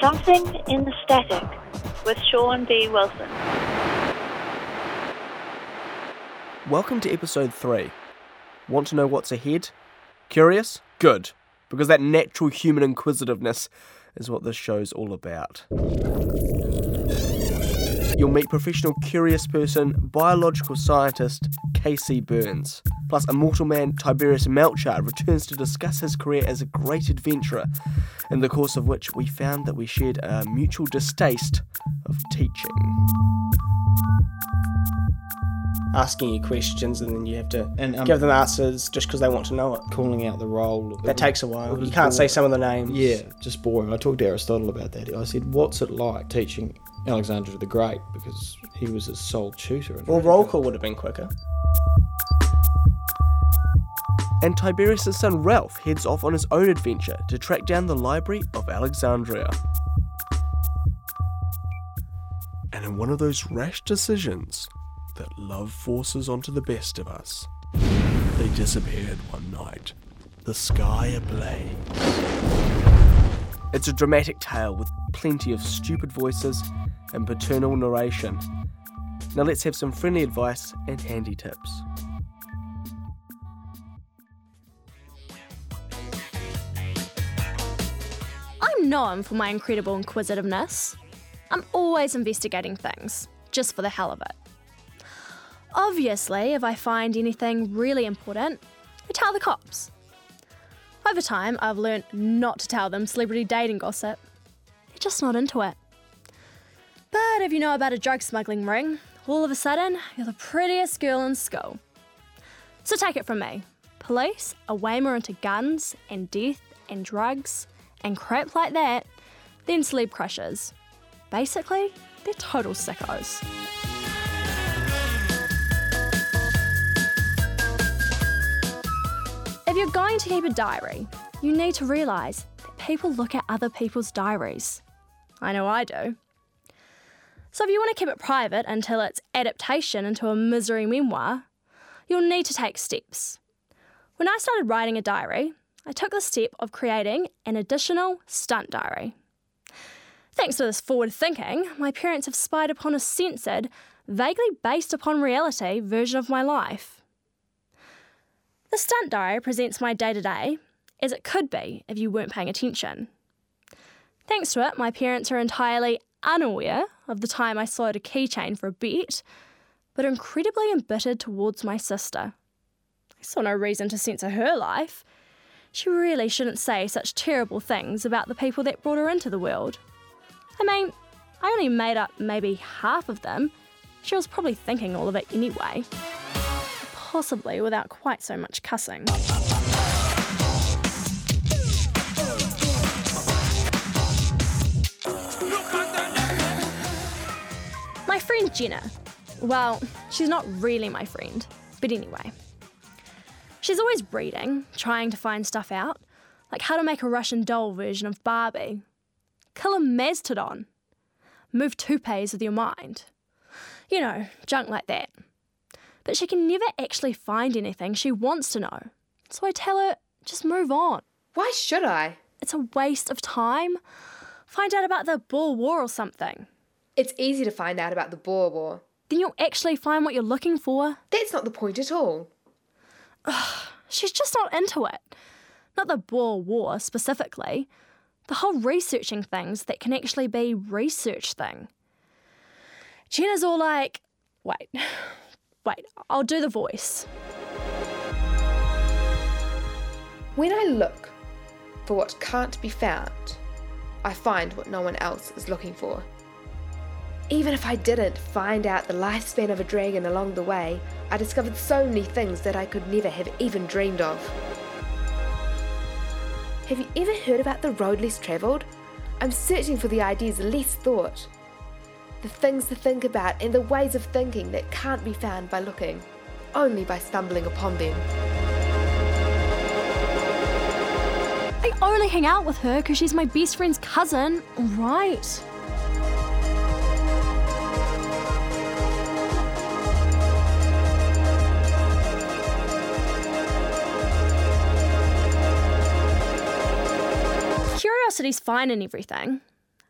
Something in the Static with Shaun D. Wilson. Welcome to episode 3. Want to know what's ahead? Curious? Good, because that natural human inquisitiveness is what this show's all about. You'll meet professional curious person, biological scientist KC Burns. Plus, immortal man Tiberius Melchard returns to discuss his career as a great adventurer, in the course of which we found that we shared a mutual distaste of teaching. Asking you questions and then you have to And, um, give them answers just because they want to know it. calling out the role. That takes a while. You can't say some of the names. Yeah, just boring. I talked to Aristotle about that. I said, "What's it like teaching Alexander the Great?" Because he was his sole tutor. and Well, roll call would have been quicker. And Tiberius' son Ralph heads off on his own adventure to track down the Library of Alexandria. And in one of those rash decisions that love forces onto the best of us, they disappeared one night, the sky ablaze. It's a dramatic tale with plenty of stupid voices and paternal narration. Now let's have some friendly advice and handy tips. I'm known for my incredible inquisitiveness. I'm always investigating things, just for the hell of it. Obviously, if I find anything really important, I tell the cops. Over time, I've learned not to tell them celebrity dating gossip. They're just not into it. But if you know about a drug smuggling ring, all of a sudden, you're the prettiest girl in school. So take it from me. Police are way more into guns and death and drugs and crap like that than celeb crushes. Basically, they're total sickos. You're going to keep a diary, you need to realise that people look at other people's diaries. I know I do. So if you want to keep it private until its adaptation into a misery memoir, you'll need to take steps. When I started writing a diary, I took the step of creating an additional stunt diary. Thanks to this forward thinking, my parents have spied upon a censored, vaguely based upon reality version of my life. The stunt diary presents my day to day as it could be if you weren't paying attention. Thanks to it, my parents are entirely unaware of the time I sold a keychain for a bet, but incredibly embittered towards my sister. I saw no reason to censor her life. She really shouldn't say such terrible things about the people that brought her into the world. I mean, I only made up maybe half of them. She was probably thinking all of it anyway. Possibly without quite so much cussing. My friend Jenna. Well, she's not really my friend, but anyway. She's always reading, trying to find stuff out, like how to make a Russian doll version of Barbie, kill a mastodon, move toupees with your mind. You know, junk like that. But she can never actually find anything she wants to know. So I tell her, just move on. Why should I? It's a waste of time. Find out about the Boer War or something. It's easy to find out about the Boer War. Then you'll actually find what you're looking for. That's not the point at all. She's just not into it. Not the Boer War specifically. The whole researching things that can actually be research thing. Jenna's all like, wait, wait, I'll do the voice. When I look for what can't be found, I find what no one else is looking for. Even if I didn't find out the lifespan of a dragon along the way, I discovered so many things that I could never have even dreamed of. Have you ever heard about the road less travelled? I'm searching for the ideas least thought. The things to think about and the ways of thinking that can't be found by looking, only by stumbling upon them. I only hang out with her because she's my best friend's cousin, right? Curiosity's fine and everything,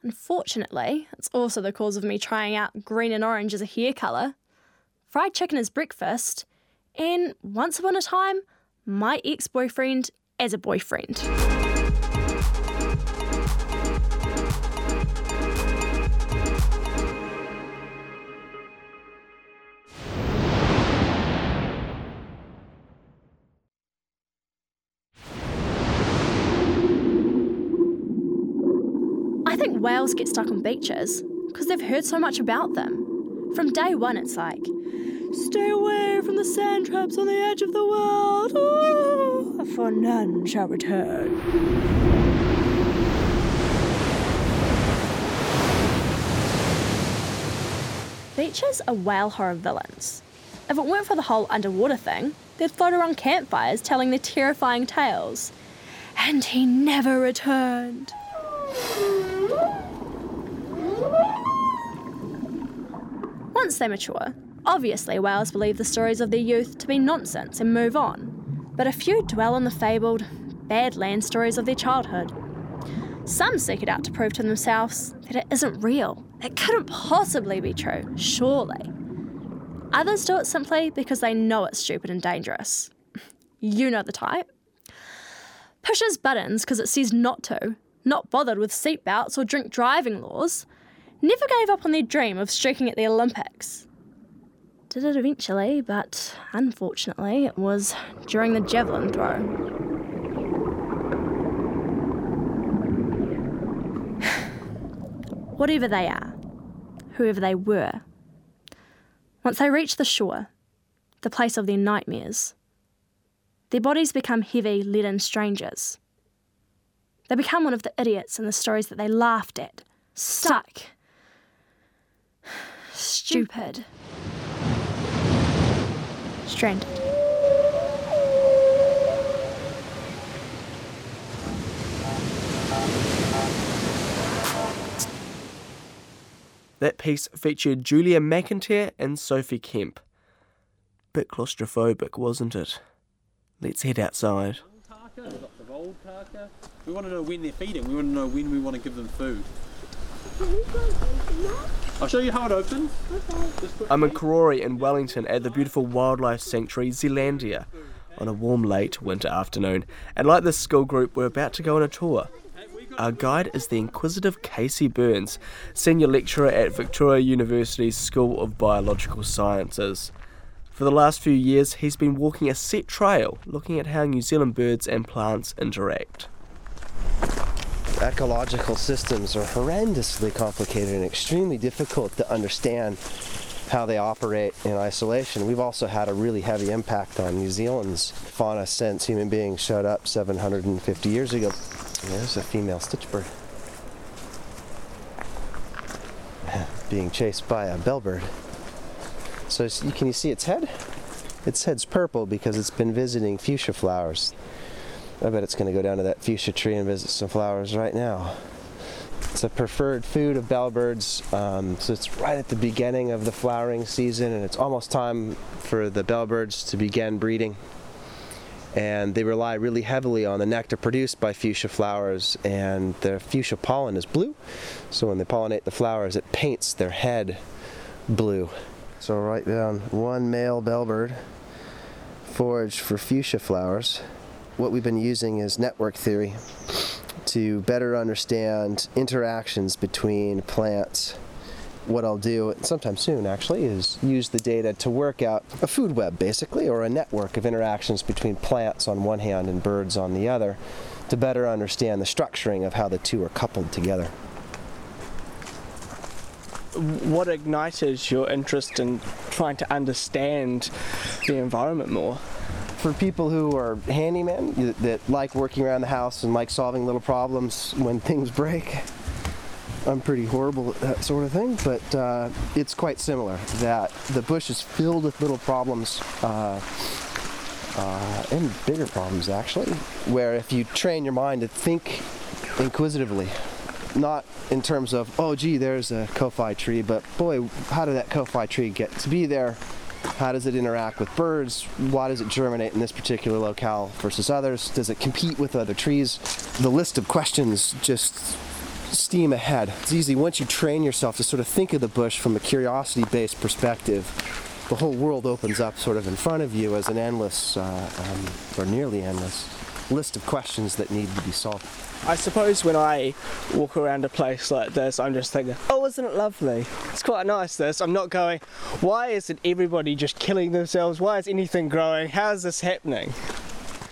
Unfortunately, it's also the cause of me trying out green and orange as a hair colour, fried chicken as breakfast, and once upon a time, my ex boyfriend as a boyfriend. Get stuck on beaches because they've heard so much about them. From day one, it's like, stay away from the sand traps on the edge of the world, oh, for none shall return. Beaches are whale horror villains. If it weren't for the whole underwater thing, they'd float around campfires telling their terrifying tales. And he never returned. Once they mature, obviously whales believe the stories of their youth to be nonsense and move on. But a few dwell on the fabled, bad land stories of their childhood. Some seek it out to prove to themselves that it isn't real. It couldn't possibly be true, surely. Others do it simply because they know it's stupid and dangerous. You know the type. Pushes buttons because it says not to, not bothered with seatbelts or drink driving laws, never gave up on their dream of streaking at the Olympics. Did it eventually, but unfortunately, it was during the javelin throw. Whatever they are, whoever they were, once they reach the shore, the place of their nightmares, their bodies become heavy, leaden strangers. They become one of the idiots in the stories that they laughed at, stuck, stupid, stranded. That piece featured Julia McEnteer and Sophie Kemp. Bit claustrophobic, wasn't it? Let's head outside. Tarka, we've old Tarka. We want to know when they're feeding. We want to know when we want to give them food. I'll show you how it opens. I'm in Karori in Wellington at the beautiful wildlife sanctuary Zealandia on a warm late winter afternoon. And like this school group, we're about to go on a tour. Our guide is the inquisitive K.C. Burns, senior lecturer at Victoria University's School of Biological Sciences. For the last few years, he's been walking a set trail looking at how New Zealand birds and plants interact. Ecological systems are horrendously complicated and extremely difficult to understand how they operate in isolation. We've also had a really heavy impact on New Zealand's fauna since human beings showed up 750 years ago. There's a female stitchbird being chased by a bellbird. So can you see its head? Its head's purple because it's been visiting fuchsia flowers. I bet it's going to go down to that fuchsia tree and visit some flowers right now. It's a preferred food of bellbirds, um, so it's right at the beginning of the flowering season, and it's almost time for the bellbirds to begin breeding. And they rely really heavily on the nectar produced by fuchsia flowers, and the fuchsia pollen is blue, so when they pollinate the flowers, it paints their head blue. So write down one male bellbird foraged for fuchsia flowers what we've been using is network theory to better understand interactions between plants. What I'll do sometime soon actually is use the data to work out a food web basically, or a network of interactions between plants on one hand and birds on the other to better understand the structuring of how the two are coupled together. what ignited your interest in trying to understand the environment more? For people who are handymen that like working around the house and like solving little problems when things break, I'm pretty horrible at that sort of thing, but uh, it's quite similar. That the bush is filled with little problems. Uh, uh, and bigger problems actually, where if you train your mind to think inquisitively, not in terms of oh gee there's a kofi tree, but boy how did that kofi tree get to be there? How does it interact with birds? Why does it germinate in this particular locale versus others? Does it compete with other trees? The list of questions just steam ahead. It's easy once you train yourself to sort of think of the bush from a curiosity based perspective. The whole world opens up sort of in front of you as an endless, uh, um, or nearly endless, list of questions that need to be solved. I suppose when I walk around a place like this, I'm just thinking, oh, isn't it lovely? It's quite nice, this. I'm not going, why isn't everybody just killing themselves? Why is anything growing? How is this happening?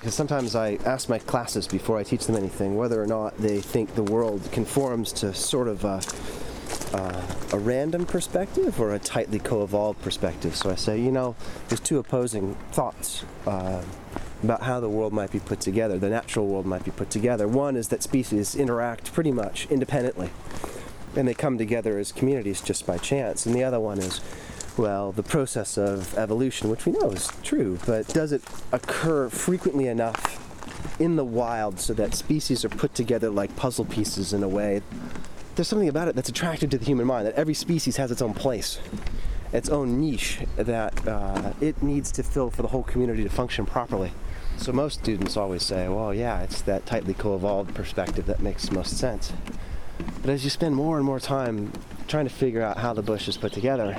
Because sometimes I ask my classes before I teach them anything whether or not they think the world conforms to sort of a, uh, a random perspective or a tightly co evolved perspective. So I say, you know, there's two opposing thoughts. Uh, about how the world might be put together, the natural world might be put together. One is that species interact pretty much independently and they come together as communities just by chance. And the other one is, well, the process of evolution, which we know is true, but does it occur frequently enough in the wild so that species are put together like puzzle pieces in a way? There's something about it that's attractive to the human mind, that every species has its own place its own niche that uh, it needs to fill for the whole community to function properly. So most students always say, well, yeah, it's that tightly co-evolved perspective that makes most sense. But as you spend more and more time trying to figure out how the bush is put together,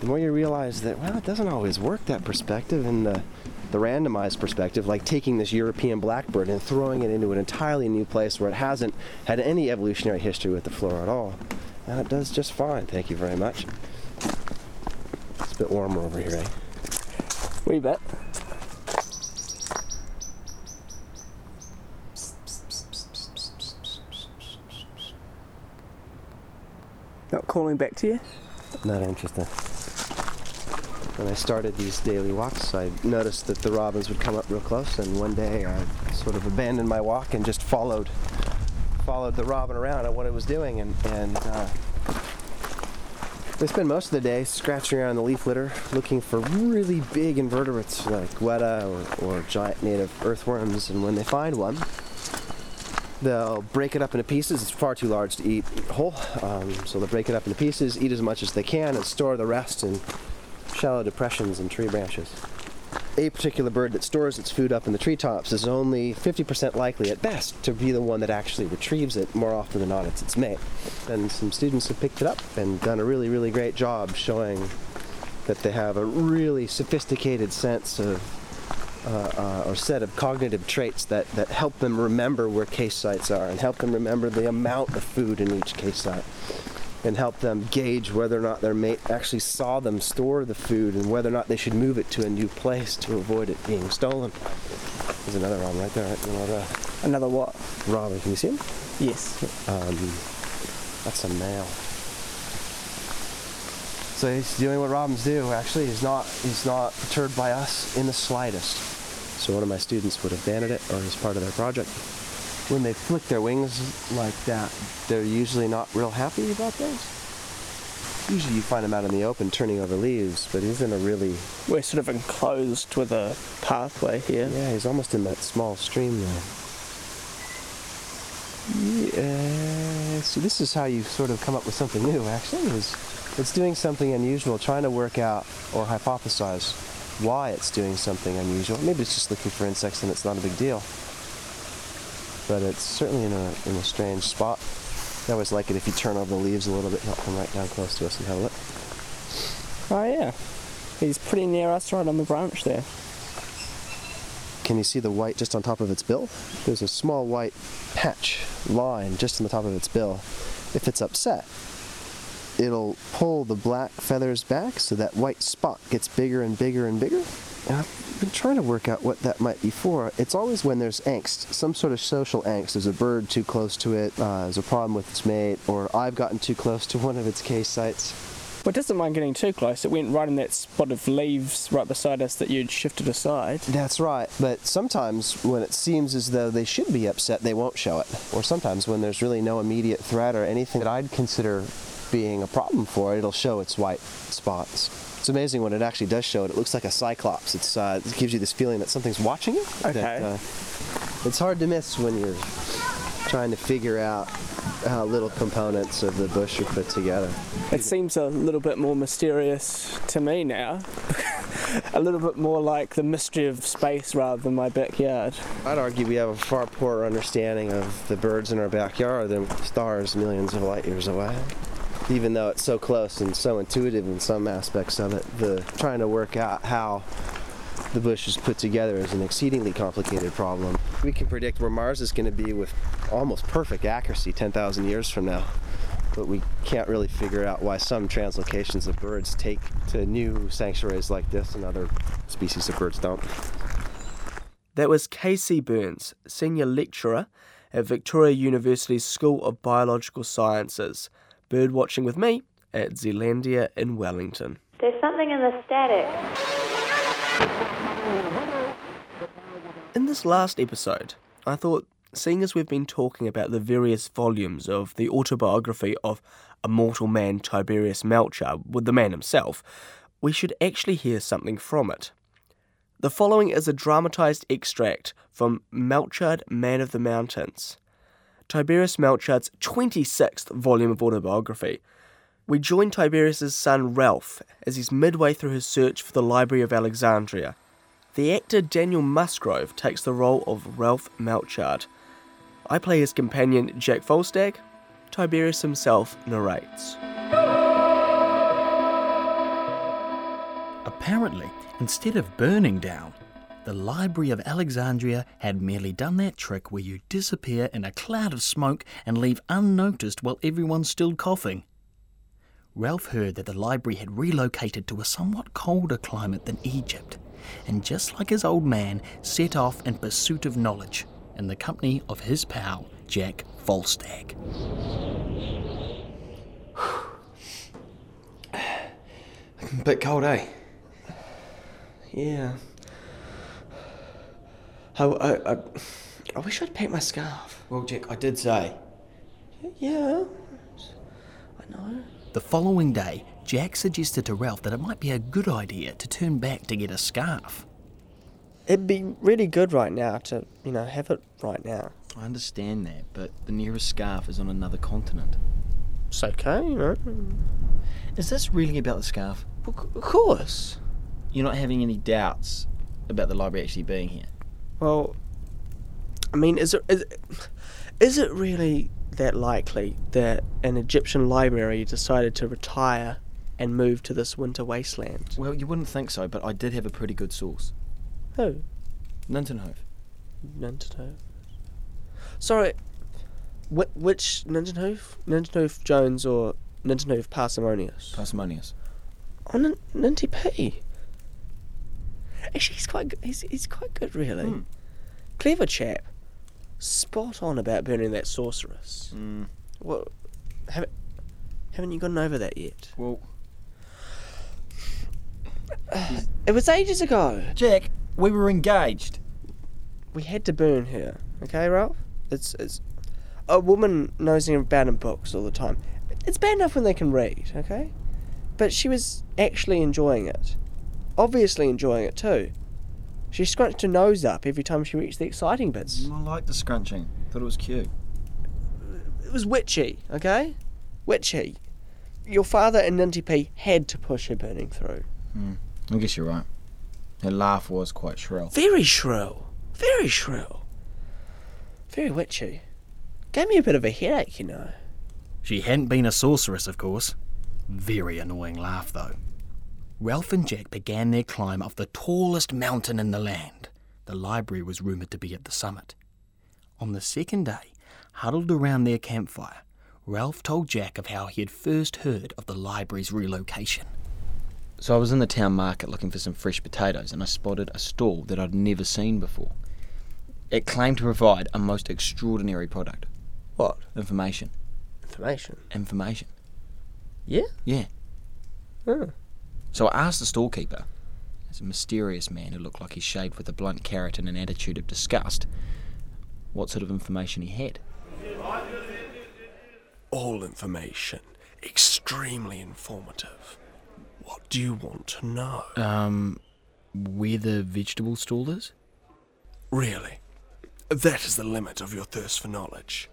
the more you realize that, well, it doesn't always work that perspective and the, the randomized perspective, like taking this European blackbird and throwing it into an entirely new place where it hasn't had any evolutionary history with the flora at all. And it does just fine, thank you very much. It's a bit warmer over here, eh? Wee bit. Not calling back to you? Not interested. When I started these daily walks, I noticed that the robins would come up real close, and one day I sort of abandoned my walk and just followed followed the robin around at what it was doing, and, and uh, they spend most of the day scratching around the leaf litter looking for really big invertebrates like weta or, or giant native earthworms, and when they find one, they'll break it up into pieces. It's far too large to eat whole, um, so they'll break it up into pieces, eat as much as they can, and store the rest in shallow depressions in tree branches. A particular bird that stores its food up in the treetops is only 50% likely at best to be the one that actually retrieves it. More often than not, it's its mate. And some students have picked it up and done a really, really great job showing that they have a really sophisticated sense of uh, uh, or set of cognitive traits that, that help them remember where case sites are and help them remember the amount of food in each case site and help them gauge whether or not their mate actually saw them store the food and whether or not they should move it to a new place to avoid it being stolen. There's another robin right there. Another Another what? robin. Can you see him? Yes. Um, that's a male. So he's doing what robins do. Actually, he's not. He's not perturbed by us in the slightest. So one of my students would have banded it, or as part of their project. When they flick their wings like that, they're usually not real happy about those. Usually you find them out in the open turning over leaves, but he's in a really We're sort of enclosed with a pathway here. yeah, he's almost in that small stream there. Yeah, so this is how you sort of come up with something new. Actually, is it's doing something unusual, trying to work out or hypothesize why it's doing something unusual. Maybe it's just looking for insects and it's not a big deal. But it's certainly in a in a strange spot. I always like it if you turn over the leaves a little bit, he'll come right down close to us and have a look. Oh yeah. He's pretty near us right on the branch there. Can you see the white just on top of its bill? There's a small white patch line just on the top of its bill. If it's upset, it'll pull the black feathers back so that white spot gets bigger and bigger and bigger. And I've been trying to work out what that might be for. It's always when there's angst, some sort of social angst. There's a bird too close to it, uh, there's a problem with its mate, or I've gotten too close to one of its case sites. But it doesn't mind getting too close. It went right in that spot of leaves right beside us that you'd shifted aside. That's right, but sometimes when it seems as though they should be upset, they won't show it. Or sometimes when there's really no immediate threat or anything that I'd consider being a problem for it, it'll show its white spots. It's amazing when it actually does show it. It looks like a cyclops. It's, uh, it gives you this feeling that something's watching you. Okay. That, uh, it's hard to miss when you're trying to figure out how little components of the bush are put together. It seems a little bit more mysterious to me now a little bit more like the mystery of space rather than my backyard. I'd argue we have a far poorer understanding of the birds in our backyard than stars millions of light years away. Even though it's so close and so intuitive in some aspects of it, the trying to work out how the bush is put together is an exceedingly complicated problem. We can predict where Mars is going to be with almost perfect accuracy 10,000 years from now, but we can't really figure out why some translocations of birds take to new sanctuaries like this and other species of birds don't. That was K.C. Burns, Senior Lecturer at Victoria University's School of Biological Sciences, birdwatching with me at Zealandia in Wellington. There's something in the static. In this last episode, I thought, seeing as we've been talking about the various volumes of the autobiography of immortal man Tiberius Melchard with the man himself, we should actually hear something from it. The following is a dramatised extract from Melchard, Man of the Mountains, Tiberius Melchard's 26th volume of autobiography. We join Tiberius's son Ralph as he's midway through his search for the Library of Alexandria. The actor Daniel Musgrove takes the role of Ralph Melchard. I play his companion Jack Volstagg. Tiberius himself narrates. Apparently, instead of burning down, the Library of Alexandria had merely done that trick where you disappear in a cloud of smoke and leave unnoticed while everyone's still coughing. Ralph heard that the library had relocated to a somewhat colder climate than Egypt, and just like his old man, set off in pursuit of knowledge in the company of his pal, Jack Volstagg. Bit cold, eh? Yeah. I, I, I, I wish I'd packed my scarf. Well, Jack, I did say. Yeah. I know. The following day, Jack suggested to Ralph that it might be a good idea to turn back to get a scarf. It'd be really good right now to, you know, have it right now. I understand that, but the nearest scarf is on another continent. It's okay, you know. Is this really about the scarf? Of course. You're not having any doubts about the library actually being here? Well, I mean, is it, is it, is it really that likely that an Egyptian library decided to retire and move to this winter wasteland? Well, you wouldn't think so, but I did have a pretty good source. Who? Nintenhove. Nintenhove. Sorry, wh- which Nintenhove? Nintenhove Jones or Nintenhove Parsimonious? Parsimonious. Oh, Nin- Ninty P. Actually, he's quite good. He's, he's quite good, really. Hmm. Clever chap. Spot on about burning that sorceress. Mm. Well, haven't, haven't you gotten over that yet? Well, It was ages ago. Jack, we were engaged. We had to burn her. Okay, Ralph? It's it's a woman nosing about in books all the time. It's bad enough when they can read, okay? But she was actually enjoying it. Obviously enjoying it too. She scrunched her nose up every time she reached the exciting bits. Mm, I liked the scrunching. Thought it was cute. It was witchy, okay? Witchy. Your father and Ninty P had to push her burning through. Hmm. I guess you're right. Her laugh was quite shrill. Very shrill. Very shrill. Very witchy. Gave me a bit of a headache, you know. She hadn't been a sorceress, of course. Very annoying laugh, though. Ralph and Jack began their climb up the tallest mountain in the land. The library was rumoured to be at the summit. On the second day, huddled around their campfire, Ralph told Jack of how he had first heard of the library's relocation. So I was in the town market looking for some fresh potatoes and I spotted a stall that I'd never seen before. It claimed to provide a most extraordinary product. What? Information. Information. Information. Yeah? Yeah. Oh. So I asked the storekeeper, as a mysterious man who looked like he shaved with a blunt carrot and an attitude of disgust, what sort of information he had. All information. Extremely informative. What do you want to know? Um, where the vegetable stall is? Really? That is the limit of your thirst for knowledge.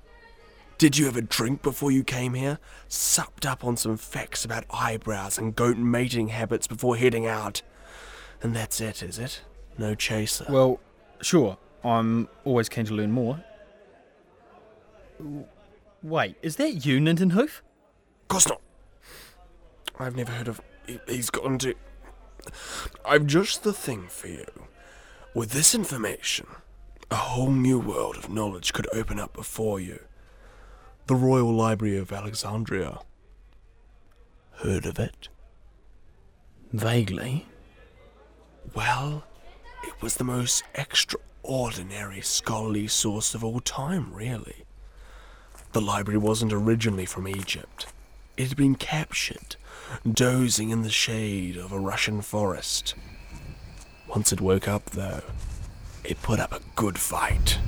Did you ever drink before you came here? Supped up on some facts about eyebrows and goat mating habits before heading out? And that's it, is it? No chaser. Well, sure. I'm always keen to learn more. W- Wait, is that you, Nintenhove? course not. I've never heard of. he- He's gotten to. I've just the thing for you. With this information, a whole new world of knowledge could open up before you. The Royal Library of Alexandria. Heard of it? Vaguely. Well, it was the most extraordinary scholarly source of all time, really. The library wasn't originally from Egypt. It had been captured, dozing in the shade of a Russian forest. Once it woke up, though, it put up a good fight.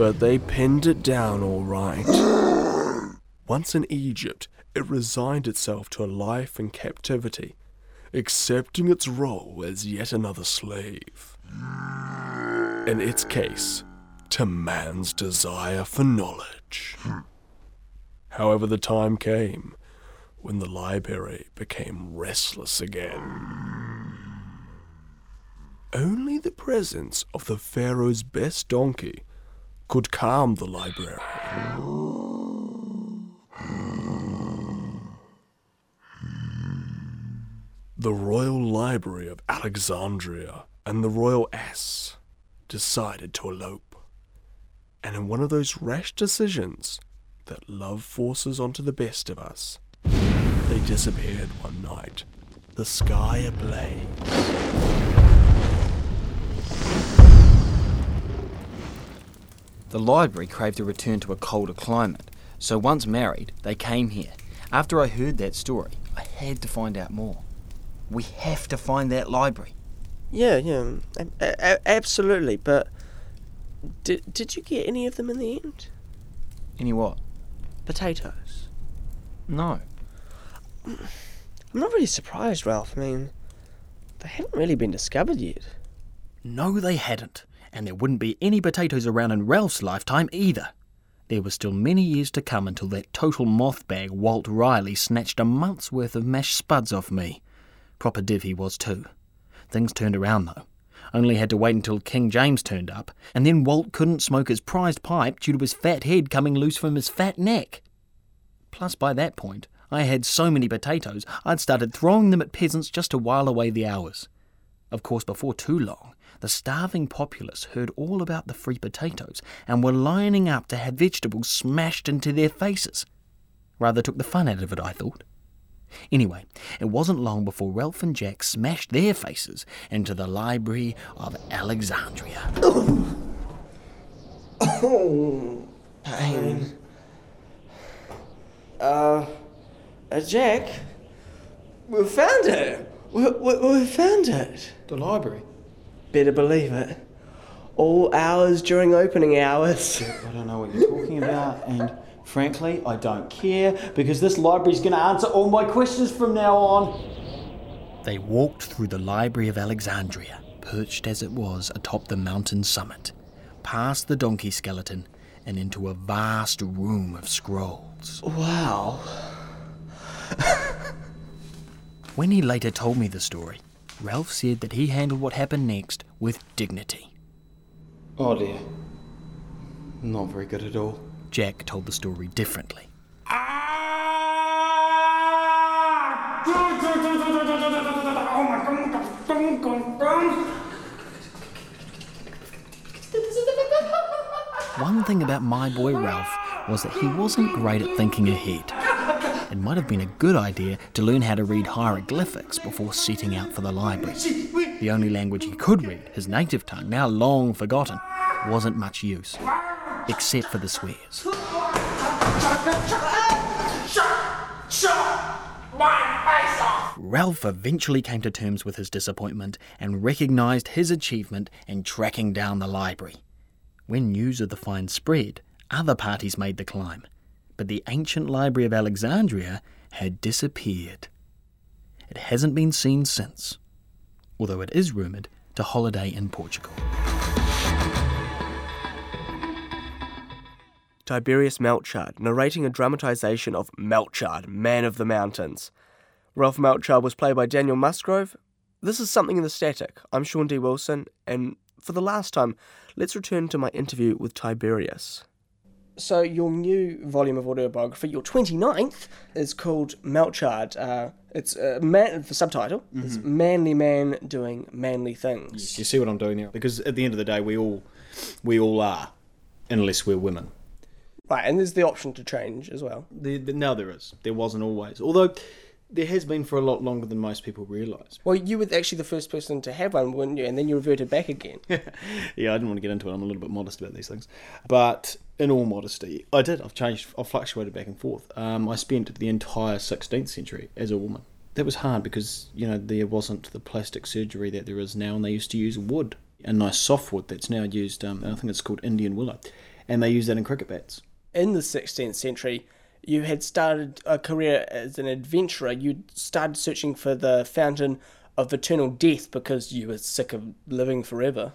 But they pinned it down all right. Once in Egypt, it resigned itself to a life in captivity, accepting its role as yet another slave. In its case, to man's desire for knowledge. However, the time came when the library became restless again. Only the presence of the Pharaoh's best donkey could calm the library. The Royal Library of Alexandria and the Royal Ass decided to elope. And in one of those rash decisions that love forces onto the best of us, they disappeared one night, the sky ablaze. The library craved a return to a colder climate, so once married, they came here. After I heard that story, I had to find out more. We have to find that library. Yeah, yeah, a- a- a- absolutely. But did did you get any of them in the end? Any what? Potatoes. No. I'm not really surprised, Ralph. I mean, they haven't really been discovered yet. No, they hadn't. And there wouldn't be any potatoes around in Ralph's lifetime either. There were still many years to come until that total mothbag Walt Raleigh snatched a month's worth of mashed spuds off me. Proper div he was too. Things turned around though. Only had to wait until King James turned up, and then Walt couldn't smoke his prized pipe due to his fat head coming loose from his fat neck. Plus, by that point, I had so many potatoes, I'd started throwing them at peasants just to while away the hours. Of course, before too long, the starving populace heard all about the free potatoes and were lining up to have vegetables smashed into their faces. Rather took the fun out of it, I thought. Anyway, it wasn't long before Ralph and Jack smashed their faces into the Library of Alexandria. Oh, pain. Uh, uh Jack, we found it. We, we, we found it. The library? Better believe it. All hours during opening hours. I don't know what you're talking about, and frankly, I don't care because this library's going to answer all my questions from now on. They walked through the Library of Alexandria, perched as it was atop the mountain summit, past the donkey skeleton, and into a vast room of scrolls. Wow. When he later told me the story, Ralph said that he handled what happened next with dignity. Oh dear. Not very good at all. Jack told the story differently. One thing about my boy Ralph was that he wasn't great at thinking ahead. It might have been a good idea to learn how to read hieroglyphics before setting out for the library. The only language he could read, his native tongue, now long forgotten, wasn't much use, except for the swears. Ralph eventually came to terms with his disappointment and recognised his achievement in tracking down the library. When news of the find spread, other parties made the climb, but the ancient Library of Alexandria had disappeared. It hasn't been seen since, although it is rumoured to holiday in Portugal. Tiberius Melchard, narrating a dramatization of Melchard, Man of the Mountains. Ralph Melchard was played by Daniel Musgrove. This is Something in the Static. I'm Shaun D. Wilson, and for the last time, let's return to my interview with Tiberius. So, your new volume of autobiography, your 29th, is called Melchard. Uh, it's uh, man, the subtitle is Manly Man Doing Manly Things. You see what I'm doing here? Because at the end of the day, we all we all are, unless we're women. Right, and there's the option to change as well. The, the, now there is. There wasn't always. Although there has been for a lot longer than most people realise. Well, you were actually the first person to have one, weren't you? And then you reverted back again. yeah, I didn't want to get into it. I'm a little bit modest about these things. But in all modesty, I did. I've changed. I've fluctuated back and forth. Um, I spent the entire 16th century as a woman. That was hard because you know there wasn't the plastic surgery that there is now, and they used to use wood, a nice soft wood that's now used. Um, I think it's called Indian willow, and they use that in cricket bats. In the 16th century, you had started a career as an adventurer. You started searching for the fountain of eternal death because you were sick of living forever.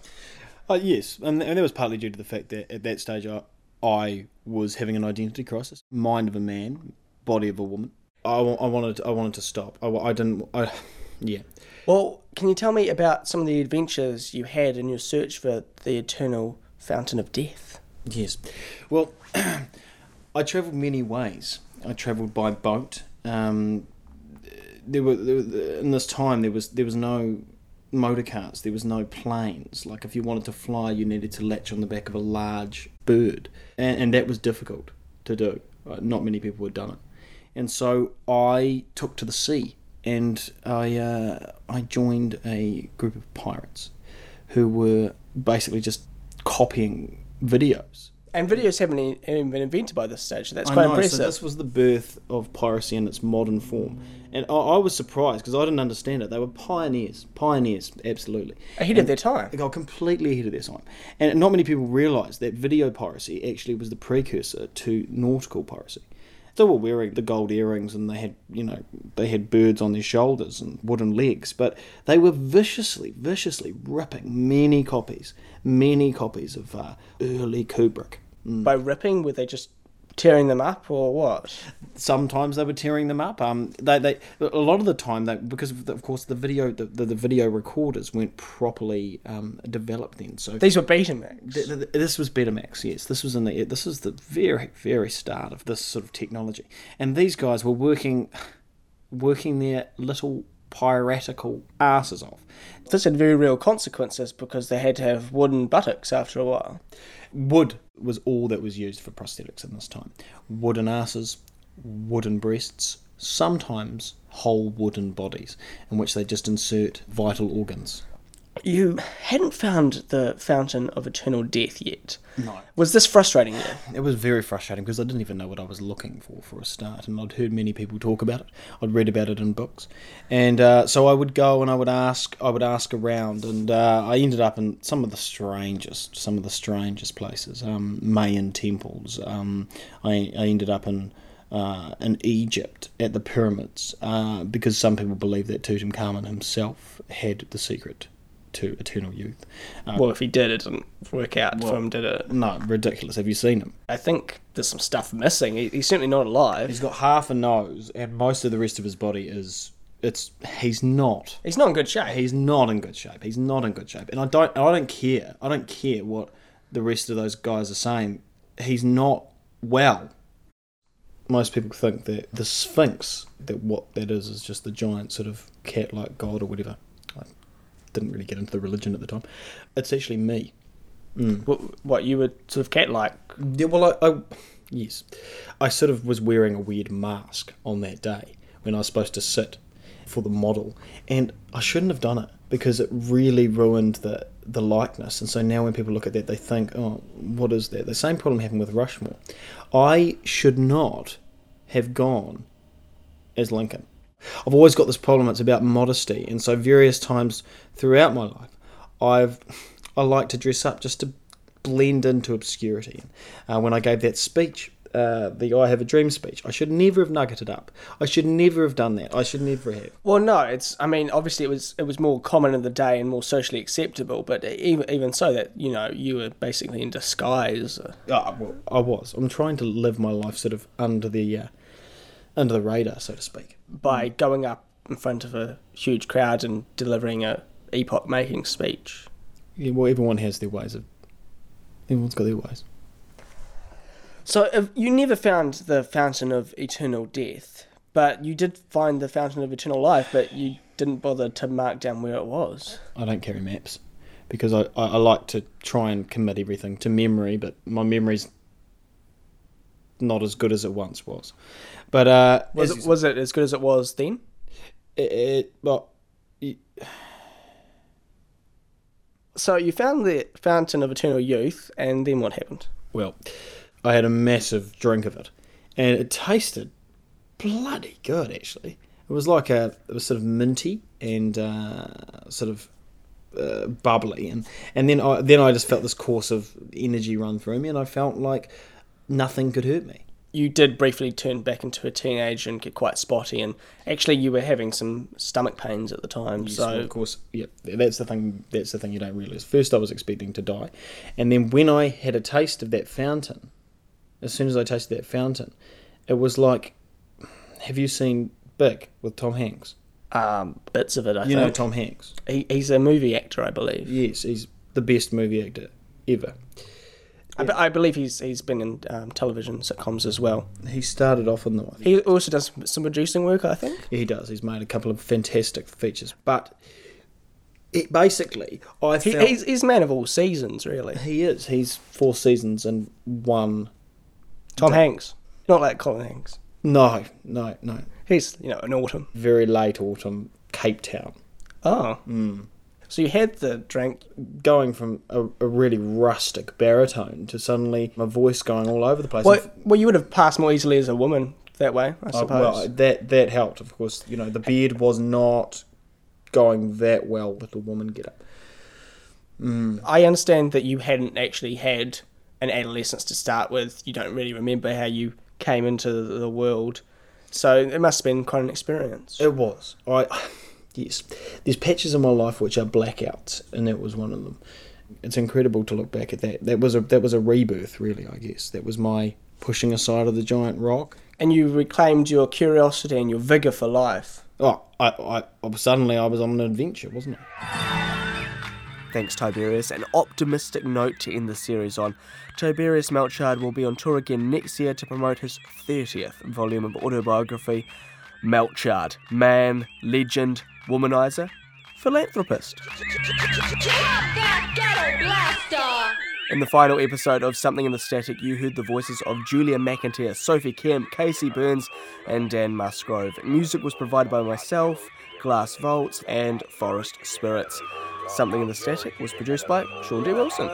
Uh, yes, and, and that was partly due to the fact that at that stage I, I was having an identity crisis. Mind of a man, body of a woman. I, I wanted I wanted to stop. I, I didn't. I, yeah. Well, can you tell me about some of the adventures you had in your search for the eternal fountain of death? Yes. Well, I travelled many ways. I travelled by boat. Um, there were, in this time there was there was no motor cars. There was no planes. Like if you wanted to fly, you needed to latch on the back of a large bird, and, and that was difficult to do. Uh, Not many people had done it, and so I took to the sea, and I uh, I joined a group of pirates who were basically just copying videos. And videos haven't even been invented by this stage. So that's quite know, impressive. So this was the birth of piracy in its modern form, and I, I was surprised because I didn't understand it. They were pioneers, pioneers, absolutely Ahead of their time. They got completely ahead of their time, and not many people realise that video piracy actually was the precursor to nautical piracy. They were wearing the gold earrings, and they had, you know, they had birds on their shoulders and wooden legs, but they were viciously, viciously ripping many copies, many copies of uh, early Kubrick. By ripping, were they just tearing them up or what? sometimes they were tearing them up. Um, they, they a lot of the time they because of, the, of course the video the, the, the video recorders weren't properly um, developed then. So These were Betamax. th- th- this was Betamax. Yes, this was in the this was the very very start of this sort of technology, and these guys were working working their little piratical asses off. This had very real consequences because they had to have wooden buttocks after a while. Wood was all that was used for prosthetics in this time. Wooden asses, wooden breasts, sometimes whole wooden bodies in which they just insert vital organs. You hadn't found the fountain of eternal death yet. No. Was this frustrating you? It was very frustrating because I didn't even know what I was looking for for a start, and I'd heard many people talk about it. I'd read about it in books, and uh, so I would go and I would ask, I would ask around, and uh, I ended up in some of the strangest, some of the strangest places, um, Mayan temples. Um, I, I ended up in uh, in Egypt at the pyramids uh, because some people believe that Tutankhamun himself had the secret to eternal youth. Uh, Well, if he did, it didn't work out for him, did it? no, ridiculous. Have you seen him? I think there's some stuff missing. He, he's certainly not alive. He's got half a nose, and most of the rest of his body is. It's he's not. He's not in good shape. He's not in good shape. He's not in good shape, and I don't. I don't care. I don't care what the rest of those guys are saying. He's not well. Most people think that the Sphinx, that what that is, is just the giant sort of cat-like god or whatever. Didn't really get into the religion at the time. It's actually me. Mm. What, what you were sort of cat-like. Yeah, well, I, I yes, I sort of was wearing a weird mask on that day when I was supposed to sit for the model, and I shouldn't have done it because it really ruined the the likeness. And so now when people look at that, they think, "Oh, what is that?" The same problem happened with Rushmore. I should not have gone as Lincoln. I've always got this problem. It's about modesty, and so various times throughout my life, I've I like to dress up just to blend into obscurity. Uh, when I gave that speech, uh, the "I Have a Dream" speech, I should never have nuggeted up. I should never have done that. I should never have. Well, no, it's. I mean, obviously, it was it was more common in the day and more socially acceptable. But even even so, that you know, you were basically in disguise. Well, I was. I'm trying to live my life sort of under the uh, under the radar, so to speak. by going up in front of a huge crowd and delivering a epoch-making speech. Yeah, well, everyone has their ways of. Everyone's got their ways. So if you never found the fountain of eternal death, but you did find the fountain of eternal life, but you didn't bother to mark down where it was. I don't carry maps because I, I, I like to try and commit everything to memory, but my memory's not as good as it once was. But uh, Was it was it as good as it was then? it, it well, So you found the fountain of eternal youth, and then what happened? well, I had a massive drink of it, and it tasted bloody good. Actually, it was like a it was sort of minty and uh, sort of uh, bubbly, and and then I then I just felt this course of energy run through me, and I felt like nothing could hurt me. You did briefly turn back into a teenager and get quite spotty, and actually you were having some stomach pains at the time. Yes, so of course, yeah, that's the thing. That's the thing you don't realize. First, I was expecting to die, and then when I had a taste of that fountain, as soon as I tasted that fountain, it was like, have you seen Big with Tom Hanks? um, bits of it, I you think. know Tom Hanks. He, he's a movie actor, I believe. Yes, he's the best movie actor ever. I, be- I believe he's he's been in um, television sitcoms as well. He started off in the one. He also does some producing work, I think. Yeah, he does. He's made a couple of fantastic features, but it basically, I He, felt he's, he's man of all seasons, really. he is. He's four seasons and one. Tom Hanks, not like Colin Hanks. No, no, no. He's you know an autumn. Very late autumn, Cape Town. Oh, Mm. So you had the drink. Going from a, a really rustic baritone to suddenly my voice going all over the place. Well, well, you would have passed more easily as a woman that way, I Uh, suppose. well, that that helped, of course. You know, the beard was not going that well with the woman get up. I understand that you hadn't actually had an adolescence to start with. You don't really remember how you came into the world, so it must have been quite an experience. It was. I yes. There's patches in my life which are blackouts, and that was one of them. It's incredible to look back at that. That was a that was a rebirth, really. I guess that was my pushing aside of the giant rock. And you reclaimed your curiosity and your vigor for life. Oh, I, I suddenly I was on an adventure, wasn't I? Thanks, Tiberius. An optimistic note to end the series on. Tiberius Melchard will be on tour again next year to promote his 30th volume of autobiography, Melchard, man, legend, womanizer, philanthropist. In the final episode of Something in the Static, you heard the voices of Julia McEnteer, Sophie Kemp, K.C. Burns, and Dan Musgrove. Music was provided by myself, Glass Vaults, and Forest Spirits. Something in the Static was produced by Shaun D. Wilson.